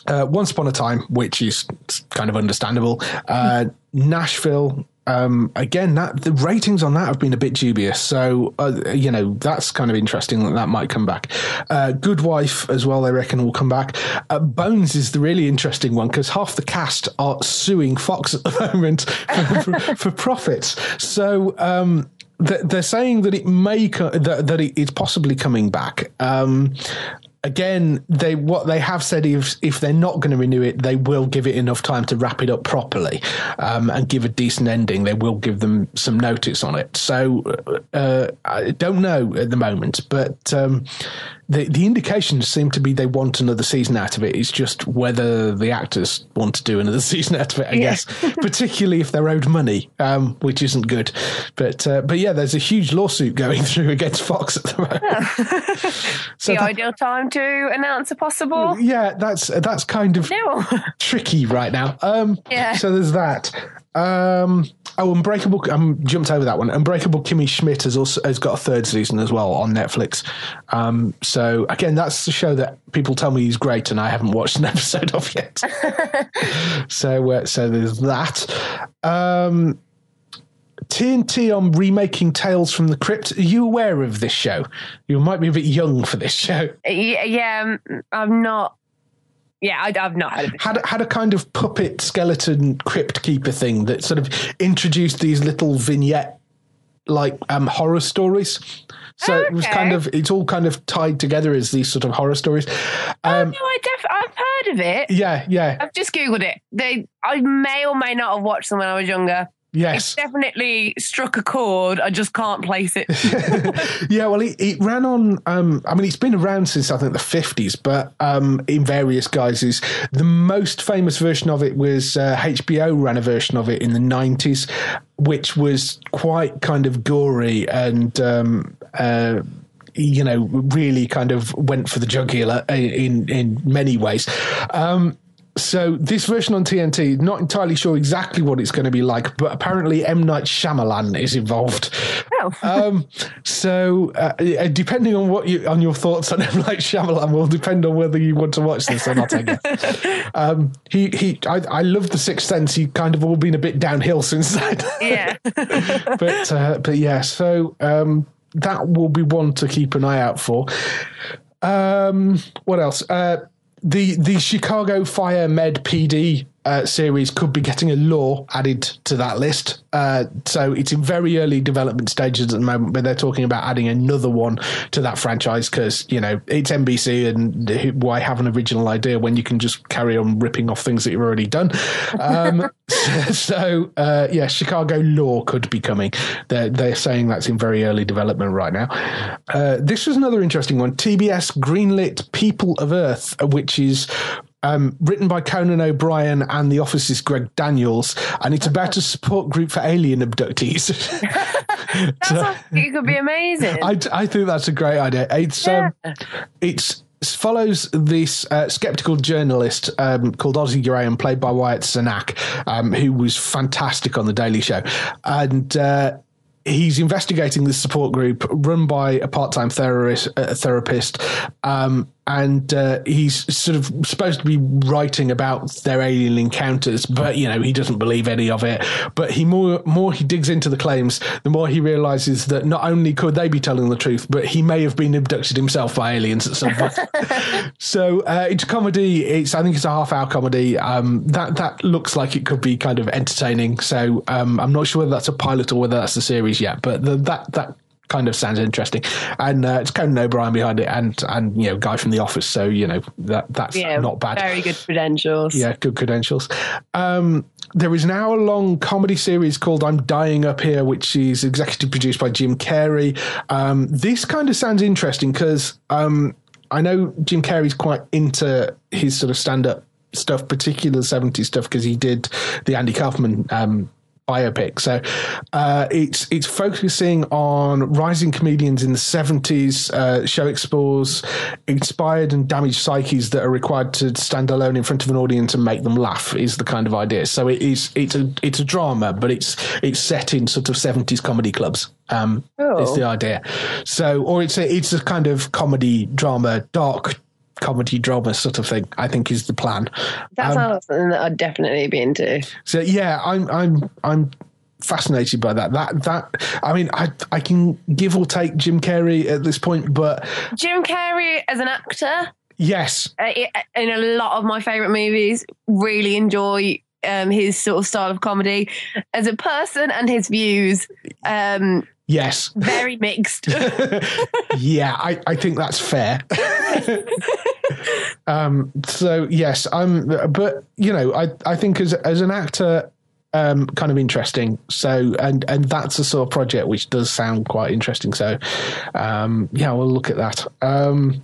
uh, Once Upon a Time, which is kind of understandable. Uh, Nashville. Um, again, that the ratings on that have been a bit dubious, so uh, you know that's kind of interesting that that might come back. Uh, Good Wife as well, they reckon will come back. Uh, Bones is the really interesting one because half the cast are suing Fox at the moment for, for, for profits. So um, th- they're saying that it may co- that, that it, it's possibly coming back. Um, again, they what they have said is if they're not going to renew it, they will give it enough time to wrap it up properly um, and give a decent ending. They will give them some notice on it. So uh, I don't know at the moment, but um, the the indications seem to be they want another season out of it. It's just whether the actors want to do another season out of it. I Yeah. guess, particularly if they're owed money, um, which isn't good. But uh, but yeah, there's a huge lawsuit going through against Fox at the moment. so the that- ideal time to announce a possible yeah, that's that's kind of tricky right now. Um, Yeah. So there's that. Um, oh, Unbreakable. I um, jumped over that one. Unbreakable Kimmy Schmidt has also has got a third season as well on Netflix. Um, so again, that's the show that people tell me is great, and I haven't watched an episode of yet. so uh, so there's that. Um, TNT on remaking Tales from the Crypt. Are you aware of this show? You might be a bit young for this show. yeah, yeah, um, I'm not. Yeah, I, I've not heard of it. had had a kind of puppet skeleton crypt keeper thing that sort of introduced these little vignette like um horror stories. So it was kind of it's all kind of tied together as these sort of horror stories. Oh Um, no, I def- I've heard of it. yeah, yeah, I've just googled it. They, I may or may not have watched them when I was younger. Yes. It's definitely struck a chord. I just can't place it. yeah, well, it, it ran on. Um, I mean, it's been around since I think the fifties, but um, in various guises. The most famous version of it was uh, HBO ran a version of it in the nineties, which was quite kind of gory and. Um, uh, you know, really kind of went for the jugular in in many ways. Um, so this version on TNT, not entirely sure exactly what it's going to be like, but apparently M Night Shyamalan is involved. Oh. Um, so uh, uh, depending on what you on your thoughts on M Night Shyamalan will depend on whether you want to watch this or not. I guess. um, he he, I, I love the Sixth Sense. He kind of all been a bit downhill since that. yeah. but uh, but yeah, so um, that will be one to keep an eye out for. Um, what else? Uh, the the Chicago Fire Med PD uh, series could be getting a law added to that list. Uh, so it's in very early development stages at the moment, but they're talking about adding another one to that franchise because you know it's NBC and why have an original idea when you can just carry on ripping off things that you've already done. Um, so uh, yeah, Chicago Law could be coming. They're they're saying that's in very early development right now. Uh, this was another interesting one. TBS greenlit People of Earth, which is um, written by Conan O'Brien and The Office's Greg Daniels, and it's about a support group for alien abductees. so, it could be amazing. I, I think that's a great idea. It's um, yeah. um, it's follows this uh, skeptical journalist um, called Ozzie Graham, played by Wyatt Cenac, um, who was fantastic on the Daily Show, and. Uh, he's investigating this support group run by a part-time therapist, uh, therapist um, and uh, he's sort of supposed to be writing about their alien encounters, but you know he doesn't believe any of it. But he more more he digs into the claims, the more he realizes that not only could they be telling the truth, but he may have been abducted himself by aliens at some point. so uh, it's a comedy. It's I think it's a half hour comedy. Um, that that looks like it could be kind of entertaining. So um, I'm not sure whether that's a pilot or whether that's a series yet, but the, that that kind of sounds interesting. And uh, it's Conan O'Brien behind it, and and you know, guy from The Office. So you know that that's yeah, not bad. Very good credentials. Yeah, good credentials. Um, there is an hour long comedy series called I'm Dying Up Here, which is executive produced by Jim Carrey. Um, this kind of sounds interesting because um, I know Jim Carrey's quite into his sort of stand up stuff, particular 70s stuff, because he did the Andy Kaufman um, biopic. So uh, it's it's focusing on rising comedians in the seventies. Uh, show explores inspired and damaged psyches that are required to stand alone in front of an audience and make them laugh. Is the kind of idea. So it is it's a it's a drama, but it's it's set in sort of seventies comedy clubs. Um, oh. Is the idea. So or it's a it's a kind of comedy drama, dark comedy drama sort of thing. I think is the plan. That um, sounds something that I'd definitely be into. So yeah, I'm I'm I'm fascinated by that. That that I mean, I I can give or take Jim Carrey at this point, but Jim Carrey as an actor. Yes, uh, in a lot of my favorite movies, really enjoy um, his sort of style of comedy. As a person and his views, um, Yes. Very mixed. yeah, I, I think that's fair. um, so yes, I'm but you know, I, I think as as an actor, um, kind of interesting. So, and and that's a sort of project which does sound quite interesting. So, um, yeah, we'll look at that. Um,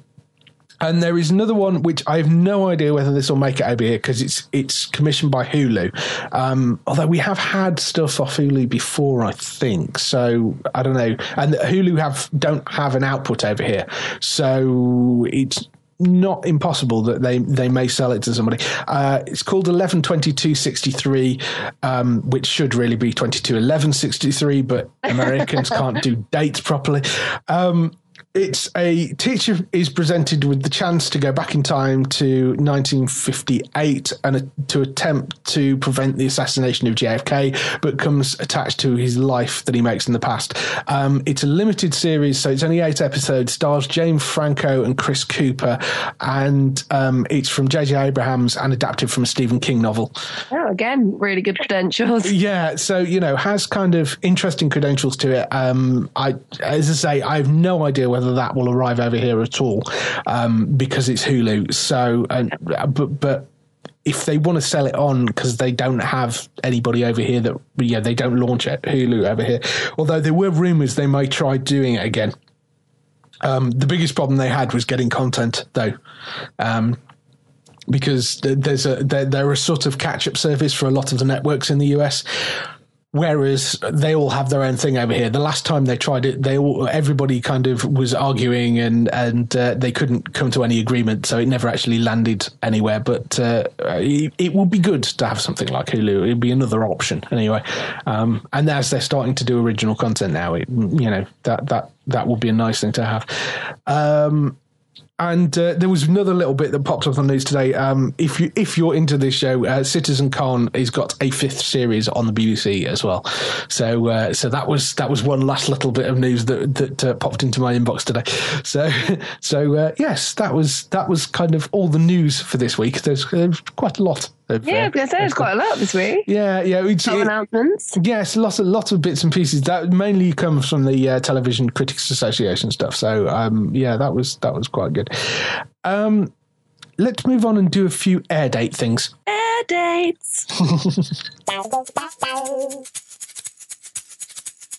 and there is another one which I have no idea whether this will make it over here because it's it's commissioned by Hulu. Um, although we have had stuff off Hulu before, I think. So I don't know. And Hulu have don't have an output over here, so it's not impossible that they they may sell it to somebody. Uh, it's called eleven twenty two sixty three, um, which should really be twenty two eleven sixty three, but Americans can't do dates properly. Um, it's a teacher is presented with the chance to go back in time to 1958 and a, to attempt to prevent the assassination of JFK, but comes attached to his life that he makes in the past. Um, it's a limited series, so it's only eight episodes. Stars James Franco and Chris Cooper, and um, it's from J.J. Abrams and adapted from a Stephen King novel. Oh, again, really good credentials. Yeah, so you know has kind of interesting credentials to it. Um, I, as I say, I have no idea whether whether that will arrive over here at all um, because it's Hulu. So, and, but but if they want to sell it on because they don't have anybody over here that yeah they don't launch it Hulu over here. Although there were rumors they may try doing it again. Um, the biggest problem they had was getting content though. Um, because there's a they're a sort of catch up service for a lot of the networks in the US Whereas they all have their own thing over here. The last time they tried it, they all everybody kind of was arguing and and uh, they couldn't come to any agreement, so it never actually landed anywhere. But uh, it, it, would be good to have something like Hulu. It'd be another option anyway. Um, and as they're starting to do original content now, it, you know that that that would be a nice thing to have. Um, and uh, there was another little bit that popped up on the news today. Um, if you if you're into this show, uh, Citizen Khan has got a fifth series on the BBC as well. So uh, so that was that was one last little bit of news that that uh, popped into my inbox today. So so uh, yes, that was that was kind of all the news for this week. There's, there's quite a lot. Yeah, I was going to say there's quite a lot this week. yeah, yeah. It's, of it- announcements. Yes, lots of lots of bits and pieces that mainly comes from the uh, Television Critics Association stuff. So um, yeah, that was that was quite good. Um, let's move on and do a few air date things. Air dates.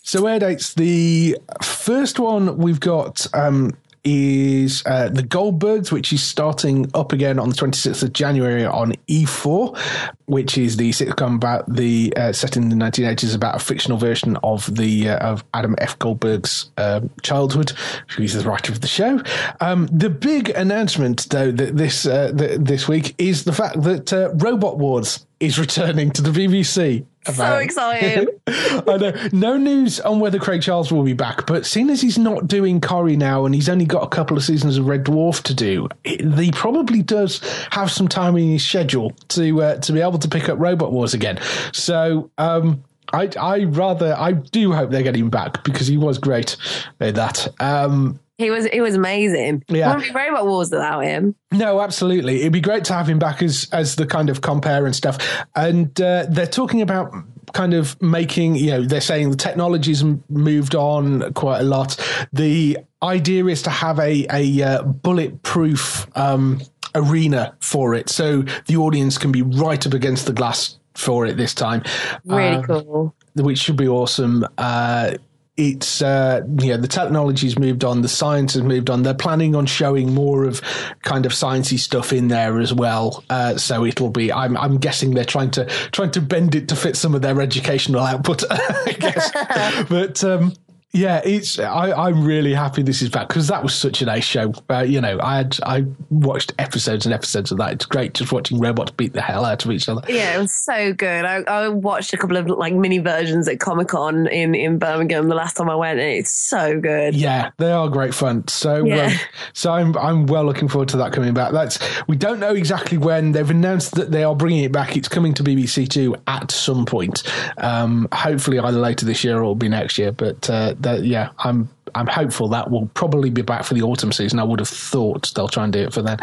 So air dates. The first one we've got um, is uh, the Goldbergs, which is starting up again on the 26th of January on E4, which is the sitcom about the uh, set in the 1980s about a fictional version of the uh, of Adam F. Goldberg's um childhood. He's the writer of the show. Um, the big announcement, though, that this uh, th- this week is the fact that uh, Robot Wars is returning to the BBC. So excited. I know. No news on whether Craig Charles will be back, but seeing as he's not doing Corrie now and he's only got a couple of seasons of Red Dwarf to do, he probably does have some time in his schedule to uh, to be able to pick up Robot Wars again. So. Um, I, I rather I do hope they're getting back because he was great at that. Um, He was he was amazing. Yeah. Wouldn't be Robot Wars without him. No, absolutely. It'd be great to have him back as as the kind of compare and stuff. And uh, they're talking about kind of making, you know, they're saying the technology's moved on quite a lot. The idea is to have a a uh, bulletproof um, arena for it, so the audience can be right up against the glass for it this time. Really Um, cool. which should be awesome. Uh, it's uh, you know the technology's moved on, the science has moved on. They're planning on showing more of kind of sciencey stuff in there as well. Uh, so it'll be. I'm I'm guessing they're trying to trying to bend it to fit some of their educational output. I guess, but. Um, yeah, it's. I, I'm really happy this is back because that was such a nice show. Uh, you know, I had I watched episodes and episodes of that. It's great just watching robots beat the hell out of each other. Yeah, it was so good. I, I watched a couple of like mini versions at Comic Con in, in Birmingham the last time I went, and it's so good. Yeah, they are great fun. So, Yeah. um, so I'm I'm well looking forward to that coming back. That's we don't know exactly when. They've announced that they are bringing it back. It's coming to BBC Two at some point. Um, hopefully either later this year or it'll be next year. But uh, that, yeah, I'm I'm hopeful that will probably be back for the autumn season. I would have thought they'll try and do it for then.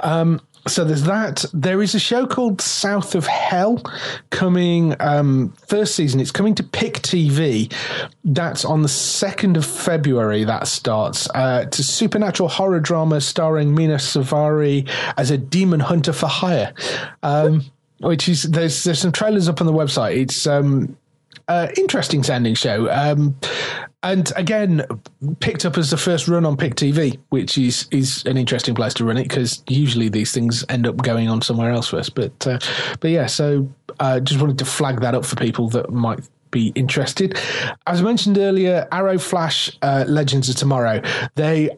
Um, so there's that. There is a show called South of Hell coming um, first season. It's coming to Pick TV. That's on the second of February. That starts. Uh, it's a supernatural horror drama starring Mena Suvari as a demon hunter for hire. Um, which is there's there's some trailers up on the website. It's um, uh, interesting sounding show. Um, and again, picked up as the first run on Pick TV, which is is an interesting place to run it because usually these things end up going on somewhere else first. But uh, but yeah, so uh, just wanted to flag that up for people that might be interested. As I mentioned earlier, Arrow Flash uh, Legends of Tomorrow. They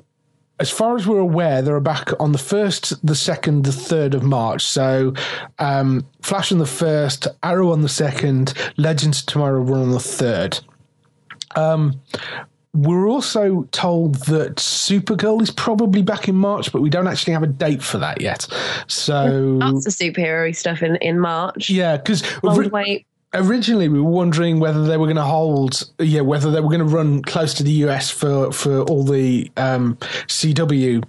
as far as we're aware, they're back on the first, the second, the third of March. So, um, Flash on the first, Arrow on the second, Legends of tomorrow run on the third. Um, we're also told that Supergirl is probably back in March, but we don't actually have a date for that yet. So, Lots of superhero stuff in, in March. yeah, because wait. originally we were wondering whether they were going to hold yeah whether they were going to run close to the US for for all the um CW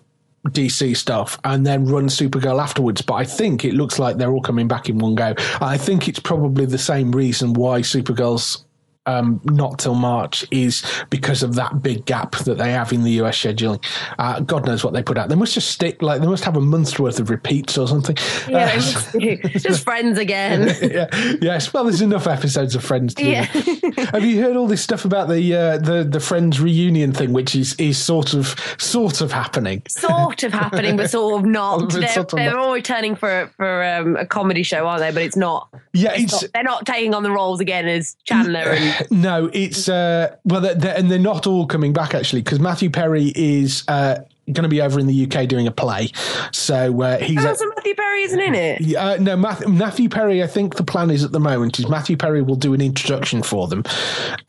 DC stuff and then run Supergirl afterwards but I think it looks like they're all coming back in one go I think it's probably the same reason why Supergirl's um, not till March is because of that big gap that they have in the US scheduling. Uh, God knows what they put out. They must just stick like they must have a month's worth of repeats or something. Yeah, Uh, just friends again. yeah, yes. Well, there's enough episodes of Friends. To Yeah. Have you heard all this stuff about the uh, the the Friends reunion thing, which is is sort of sort of happening? sort of happening, but sort of not. They're, sort of they're not. all returning for for um, a comedy show, aren't they? But it's not. Yeah, it's not- They're not taking on the roles again as Chandler and no, it's uh, well, they're, they're, and they're not all coming back actually because Matthew Perry is uh, going to be over in the UK doing a play. So uh, he's. Oh, so Matthew Perry isn't in it. Uh, no, Matthew, Matthew Perry. I think the plan is at the moment is Matthew Perry will do an introduction for them,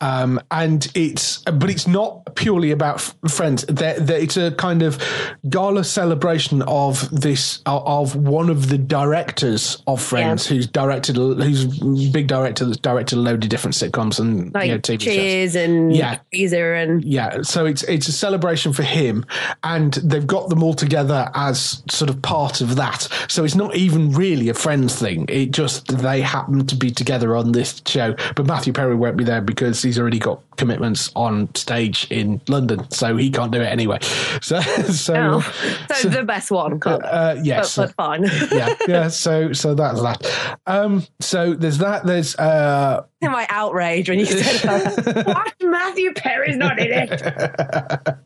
um, and it's but it's not purely about f- Friends. They're, they're, it's a kind of gala celebration of this of one of the directors of Friends, yeah. who's directed, who's big director that's directed a load of different sitcoms and like you know, TV Cheers shows. and yeah, Caesar and yeah. So it's it's a celebration for him, and they've got them all together as sort of part of that. So it's not even really a Friends thing. It just they happen to be together on this show. But Matthew Perry won't be there because he's already got commitments on stage in London, so he can't do it anyway. So, so, oh, so, so the best one. Uh, yes, but, but fine. yeah, yeah. So, so that's that. Um, so there's that. There's uh, my outrage when you said that. what? Matthew Perry's not in it.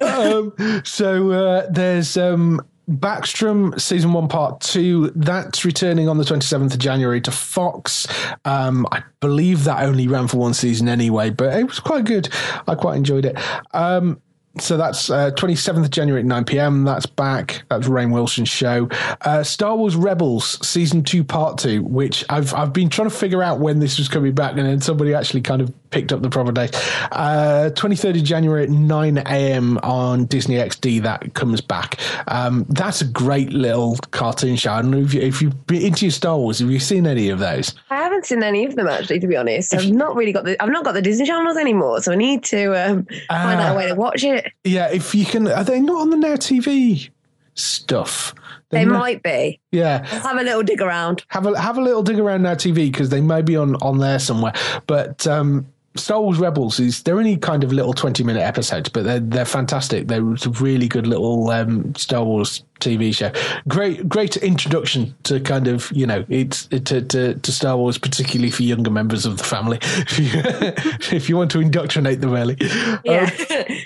Um, so uh, there's um, Backstrom season one, part two. That's returning on the 27th of January to Fox. Um, I believe that only ran for one season anyway, but it was quite good. I quite enjoyed it. Um, so that's uh, 27th of January at 9 p.m. That's back. That's Rainn Wilson's show. Uh, Star Wars Rebels season two, part two, which I've I've been trying to figure out when this was coming back, and then somebody actually kind of picked up the proper date. Uh, 23rd of January at 9 a.m. on Disney XD. That comes back. Um, that's a great little cartoon show. I don't know if, you, if you've been into your Star Wars. Have you seen any of those? I haven't seen any of them actually, to be honest. I've not really got the I've not got the Disney channels anymore, so I need to um, find out a way to watch it. Yeah, if you can, are they not on the Now TV stuff? They not, might be. Yeah, have a little dig around. Have a have a little dig around Now TV because they may be on on there somewhere. But um, Star Wars Rebels is they're only kind of little twenty minute episodes, but they're they're fantastic. They're a really good little um, Star Wars TV show. Great great introduction to kind of you know it's to, to, to Star Wars, particularly for younger members of the family. if you, if you want to indoctrinate them early, yeah. Um,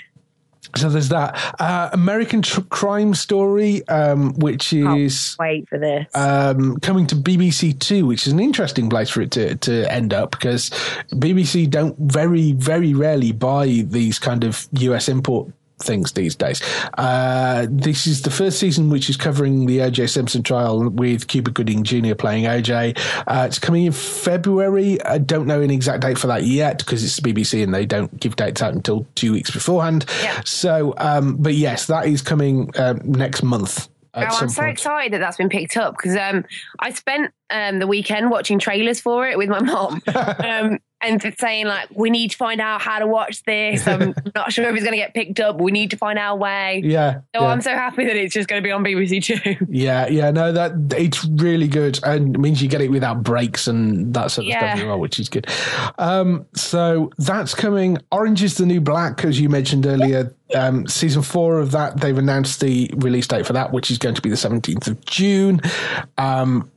so there's that. Uh, American tr- Crime Story, um, which is wait for this. um, coming to BBC Two, which is an interesting place for it to to end up because BBC don't very very rarely buy these kind of US import things these days. Uh, this is the first season which is covering the O.J. Simpson trial with Cuba Gooding Jr. playing O.J. Uh, it's coming in February. I don't know an exact date for that yet because it's BBC and they don't give dates out until two weeks beforehand. Yeah. So, um, but yes, that is coming um, next month. Oh, I'm so point. excited that that's been picked up because um, I spent um, the weekend watching trailers for it with my mom. um, and saying like we need to find out how to watch this. I'm not sure if it's going to get picked up. we need to find our way. Yeah. So yeah. I'm so happy that it's just going to be on BBC Two. Yeah, yeah, no, that it's really good, and it means you get it without breaks and that sort of yeah. stuff as well, which is good. Um, so that's coming. Orange is the New Black, as you mentioned earlier. Um, season four of that, they've announced the release date for that, which is going to be the 17th of June. Um,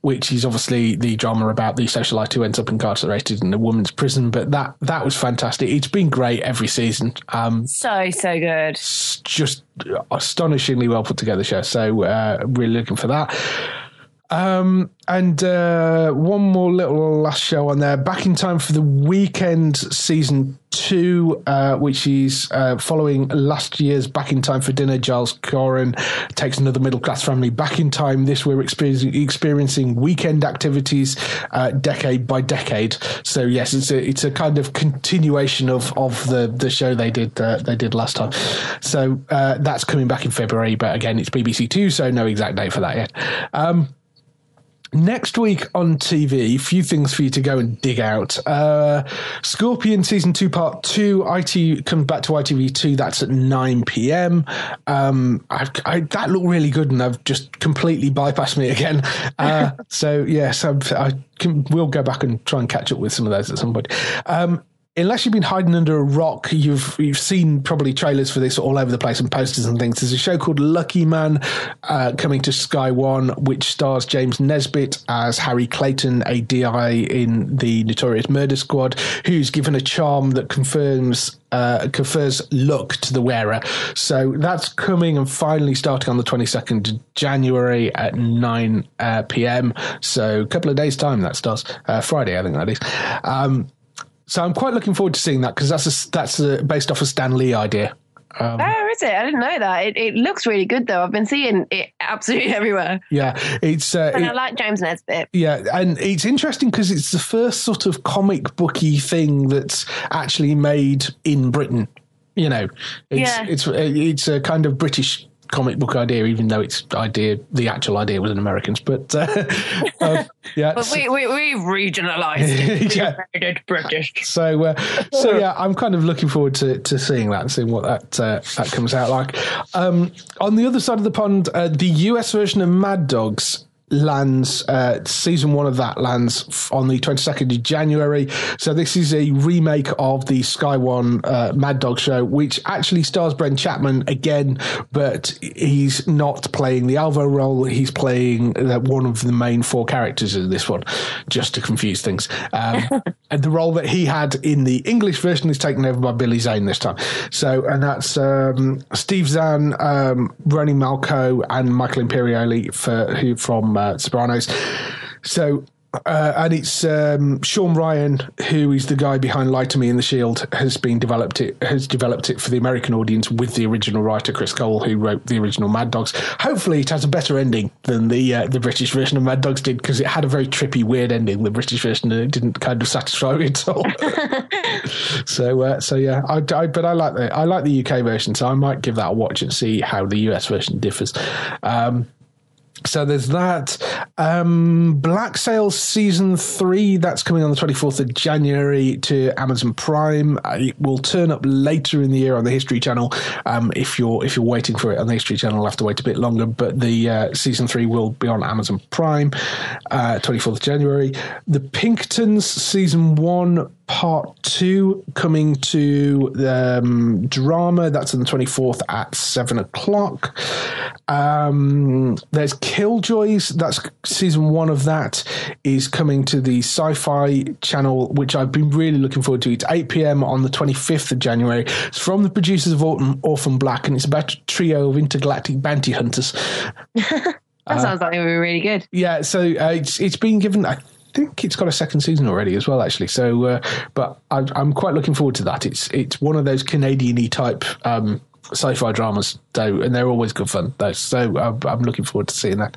which is obviously the drama about the socialite who ends up incarcerated in a woman's prison. But that that was fantastic. It's been great every season. Um, so so good. Just astonishingly well put together show. So uh, really looking for that. Um, and uh, one more little last show on there. Back in time for the weekend season two, uh, which is uh, following last year's Back in Time for Dinner. Giles Coren takes another middle class family back in time. This we're experiencing, experiencing weekend activities uh, decade by decade. So yes, it's a it's a kind of continuation of of the the show they did uh, they did last time. So uh, that's coming back in February, but again, it's BBC Two, so no exact date for that yet. Um, Next week on TV, a few things for you to go and dig out. Uh, Scorpion season two, part two. IT comes back to ITV2. That's at 9 p.m. Um, I, I, that looked really good, and I've just completely bypassed me again. Uh, so, yes, i I can, we'll go back and try and catch up with some of those at some point. Um, unless you've been hiding under a rock, you've you've seen probably trailers for this all over the place and posters and things. There's a show called Lucky Man uh, coming to Sky One, which stars James Nesbitt as Harry Clayton, a DI in the Notorious Murder Squad, who's given a charm that confirms uh, confers luck to the wearer. So that's coming and finally starting on the 22nd of January at 9 uh, p.m. So a couple of days' time that starts. Uh, Friday, I think that is. Um, so I'm quite looking forward to seeing that because that's a, that's a, based off a Stan Lee idea. Um, Oh, is it? I didn't know that. It, it looks really good, though. I've been seeing it absolutely everywhere. yeah, it's uh, And it- I like James Nesbitt. Yeah, and it's interesting because it's the first sort of comic booky thing that's actually made in Britain. You know, it's Yeah. it's it's a kind of British comic book idea, even though its idea, the actual idea, was an Americans. But uh, uh, yeah, But we, we, we've regionalised it. Yeah. We British. so uh, so yeah, I'm kind of looking forward to, to seeing that and seeing what that uh, that comes out like. Um, on the other side of the pond, uh, the US version of Mad Dogs lands uh, season one of that lands on the 22nd of January. So this is a remake of the Sky One uh, Mad Dog show, which actually stars Brent Chapman again, but he's not playing the Alvo role. He's playing uh, one of the main four characters in this one, just to confuse things. Um, and the role that he had in the English version is taken over by Billy Zane this time. So, and that's um, Steve Zahn, um, Romany Malco, and Michael Imperioli for who from uh, Sopranos. So. Uh, and it's um, Shawn Ryan, who is the guy behind "Lie to Me" in the Shield, has been developed it has developed it for the American audience with the original writer Cris Cole, who wrote the original Mad Dogs. Hopefully, it has a better ending than the uh, the British version of Mad Dogs did because it had a very trippy, weird ending. The British version and it didn't kind of satisfy me at all. so, uh, so yeah, I, I, but I like the I like the UK version, so I might give that a watch and see how the US version differs. Um, so there's that. Um, Black Sails season three that's coming on the 24th of January to Amazon Prime. Uh, It will turn up later in the year on the History Channel. Um, if you're if you're waiting for it on the History Channel, you'll have to wait a bit longer. But the uh, season three will be on Amazon Prime, uh, 24th of January. The Pinkertons season one part two coming to the um, drama. That's on the 24th at seven o'clock. Um, there's Killjoys. That's season one of that is coming to the sci fi channel, which I've been really looking forward to. It's 8 p.m. on the 25th of January. It's from the producers of Orphan, Orphan Black, and it's about a trio of intergalactic bounty hunters. That sounds like it would be really good. Yeah, so uh, it's it's been given. I think it's got a second season already as well, actually. So, uh, but I, I'm quite looking forward to that. It's it's one of those Canadian-y type um, sci-fi dramas, though, and they're always good fun. Though, so I'm, I'm looking forward to seeing that.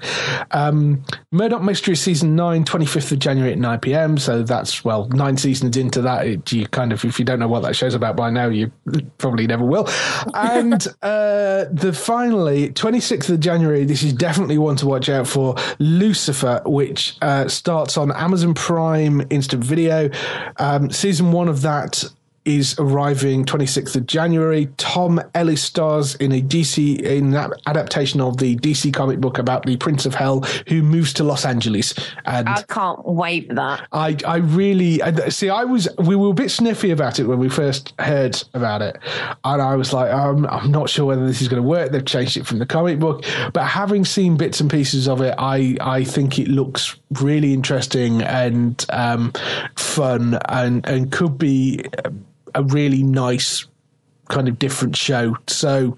Um, Murdoch Mystery season nine, 25th of January at 9 p.m. So that's well nine seasons into that. It, you kind of if you don't know what that show's about by now, you probably never will. And uh, the finally 26th of January. This is definitely one to watch out for. Lucifer, which uh, starts on Amazon Prime Instant Video. Um, season one of that is arriving 26th of January. Tom Ellis stars in a DC in adaptation of the DC comic book about the Prince of Hell who moves to Los Angeles. And I can't wait for that. I, I really I- see. I was we were a bit sniffy about it when we first heard about it, and I was like, um, I'm not sure whether this is going to work. They've changed it from the comic book, but having seen bits and pieces of it, I I think it looks really interesting and um, fun, and and could be a really nice kind of different show. So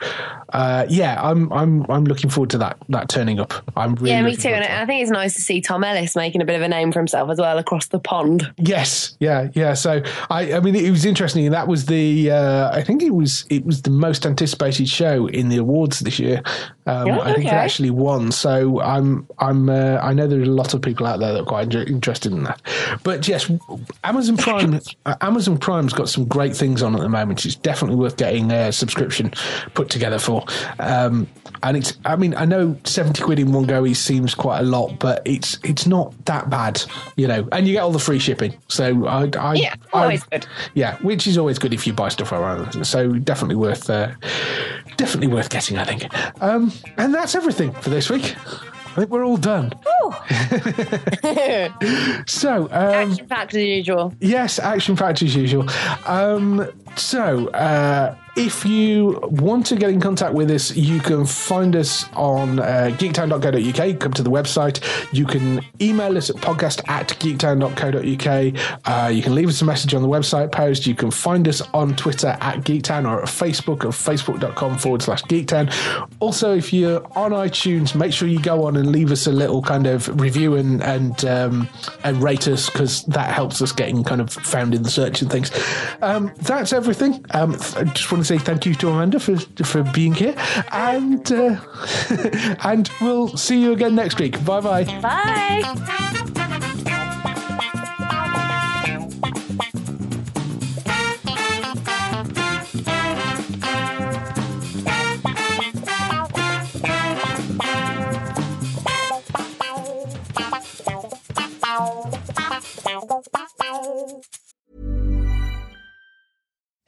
uh, yeah, I'm I'm I'm looking forward to that that turning up. I'm really Yeah, me too. And to. I think it's nice to see Tom Ellis making a bit of a name for himself as well across the pond. Yes, yeah, yeah. So I, I mean, it was interesting. And that was the, uh, I think it was, it was the most anticipated show in the awards this year. Um, Yeah, I think it actually won. So I'm, I'm, uh, I know there's a lot of people out there that are quite inter- interested in that. But yes, Amazon Prime, uh, Amazon Prime's got some great things on at the moment. It's definitely worth getting a subscription put together for. Um, and it's, I mean, I know seventy quid in one go is seems quite a lot, but it's it's not that bad, you know. And you get all the free shipping, so I, I Yeah, I- always good. yeah, which is always good if you buy stuff around. So definitely worth, uh, definitely worth getting, I think. Um, and that's everything for this week. I think we're all done. So, um, Action packed as usual. Yes, action packed as usual. Um, so, uh, if you want to get in contact with us, you can find us on uh, geektown.co.uk. Come to the website. You can email us at podcast at geektown.co.uk. Uh, you can leave us a message on the website post. You can find us on Twitter at Geektown or at Facebook at facebook.com forward slash Geektown. Also, if you're on iTunes, make sure you go on and leave us a little kind of review and and um, and rate us because that helps us getting kind of found in the search and things. Um, that's everything. Um, I just want to say thank you to Amanda for for being here, and uh, and we'll see you again next week. Bye bye. Bye.